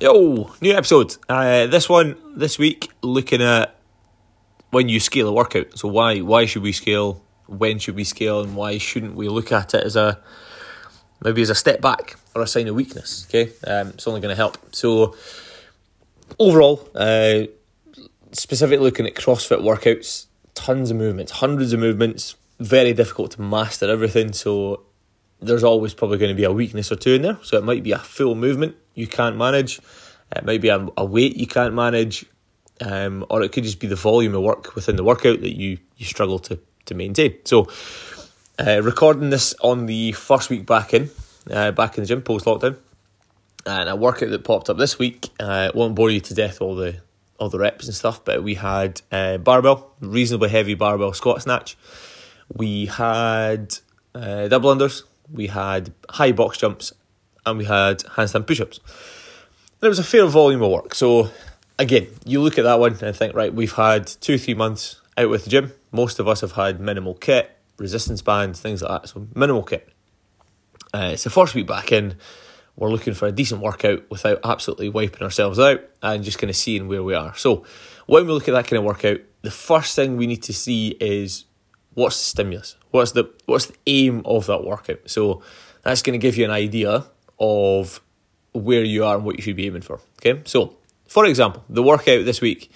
Yo, new episode. Uh, this one this week looking at when you scale a workout. So why why should we scale? When should we scale? And why shouldn't we look at it as a maybe as a step back or a sign of weakness? Okay, um, it's only going to help. So overall, uh, specifically looking at CrossFit workouts, tons of movements, hundreds of movements. Very difficult to master everything. So there's always probably going to be a weakness or two in there. So it might be a full movement you can't manage, it might be a, a weight you can't manage, um, or it could just be the volume of work within the workout that you, you struggle to, to maintain. So, uh, recording this on the first week back in, uh, back in the gym post lockdown, and a workout that popped up this week. Uh, won't bore you to death all the all the reps and stuff, but we had uh, barbell, reasonably heavy barbell squat snatch. We had uh, double unders, we had high box jumps, and we had handstand push ups. And it was a fair volume of work. So, again, you look at that one and think, right, we've had two, three months out with the gym. Most of us have had minimal kit, resistance bands, things like that. So, minimal kit. Uh, it's the first week back in. We're looking for a decent workout without absolutely wiping ourselves out and just kind of seeing where we are. So, when we look at that kind of workout, the first thing we need to see is what's the stimulus? What's the what's the aim of that workout? So that's going to give you an idea of where you are and what you should be aiming for. Okay, so for example, the workout this week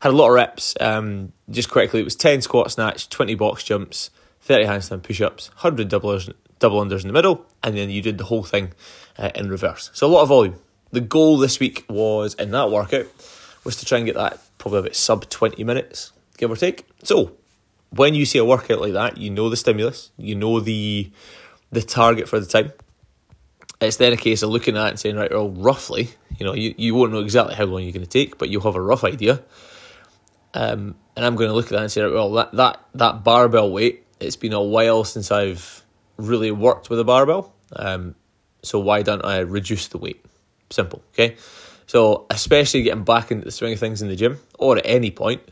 had a lot of reps. Um, just quickly, it was ten squat snatch, twenty box jumps, thirty handstand push ups, hundred doublers, double unders in the middle, and then you did the whole thing uh, in reverse. So a lot of volume. The goal this week was in that workout was to try and get that probably about sub twenty minutes, give or take. So when you see a workout like that, you know the stimulus, you know the the target for the time it's then a case of looking at it and saying, right, well, roughly, you know, you, you won't know exactly how long you're going to take, but you'll have a rough idea. Um, and I'm going to look at that and say, right, well, that, that, that barbell weight, it's been a while since I've really worked with a barbell. Um, so why don't I reduce the weight? Simple, okay? So, especially getting back into the swing of things in the gym or at any point,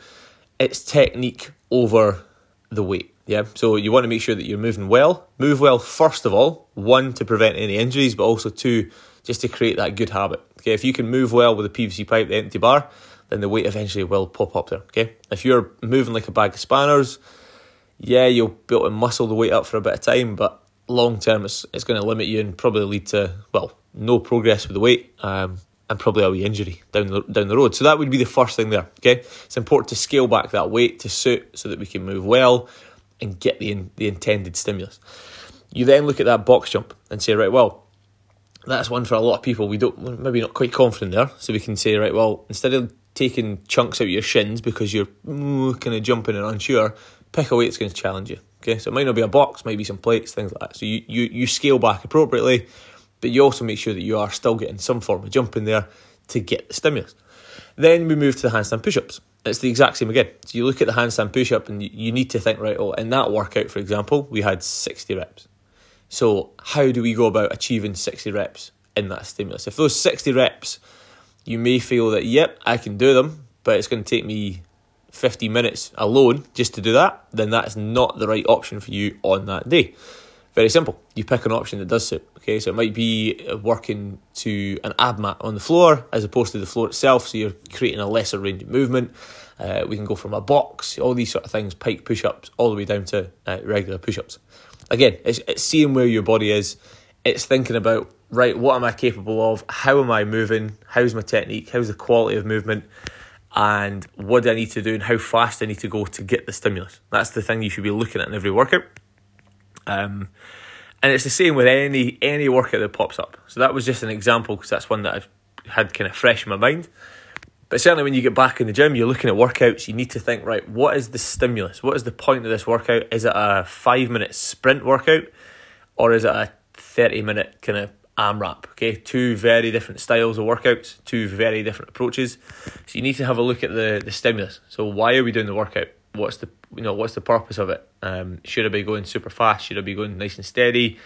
it's technique over the weight. Yeah, so you want to make sure that you're moving well. Move well first of all, one to prevent any injuries, but also two just to create that good habit. Okay, if you can move well with the PVC pipe, the empty bar, then the weight eventually will pop up there. Okay, if you're moving like a bag of spanners, yeah, you'll be able to muscle the weight up for a bit of time, but long term, it's, it's going to limit you and probably lead to well, no progress with the weight. Um, and probably a wee injury down the down the road. So that would be the first thing there. Okay, it's important to scale back that weight to suit so that we can move well and get the, the intended stimulus. You then look at that box jump and say, right, well, that's one for a lot of people. We don't maybe not quite confident there, so we can say, right, well, instead of taking chunks out your shins because you're kind of jumping and unsure, pick a weight that's going to challenge you. Okay, so it might not be a box, might be some plates, things like that. So you, you, you scale back appropriately, but you also make sure that you are still getting some form of jump in there to get the stimulus. Then we move to the handstand push ups it's the exact same again. So you look at the handstand push up and you need to think, right, oh, in that workout, for example, we had 60 reps. So how do we go about achieving 60 reps in that stimulus? If those 60 reps, you may feel that, yep, I can do them, but it's going to take me 50 minutes alone just to do that, then that's not the right option for you on that day. Very simple. You pick an option that does suit. Okay, so it might be working to an ab mat on the floor as opposed to the floor itself, so you're creating a lesser range of movement. Uh, we can go from a box, all these sort of things, pike push ups, all the way down to uh, regular push ups. Again, it's, it's seeing where your body is, it's thinking about, right, what am I capable of? How am I moving? How's my technique? How's the quality of movement? And what do I need to do and how fast I need to go to get the stimulus? That's the thing you should be looking at in every workout. Um, and it's the same with any any workout that pops up. So that was just an example because that's one that I've had kind of fresh in my mind. But certainly when you get back in the gym, you're looking at workouts, you need to think, right, what is the stimulus? What is the point of this workout? Is it a five minute sprint workout or is it a 30 minute kind of AMRAP? Okay, two very different styles of workouts, two very different approaches. So you need to have a look at the, the stimulus. So why are we doing the workout? What's the you know what's the purpose of it? Um, should I be going super fast? Should I be going nice and steady?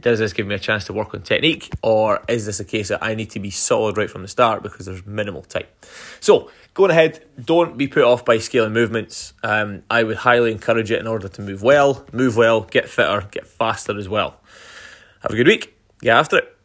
Does this give me a chance to work on technique, or is this a case that I need to be solid right from the start because there's minimal time? So going ahead, don't be put off by scaling movements. Um, I would highly encourage it in order to move well, move well, get fitter, get faster as well. Have a good week. Get after it.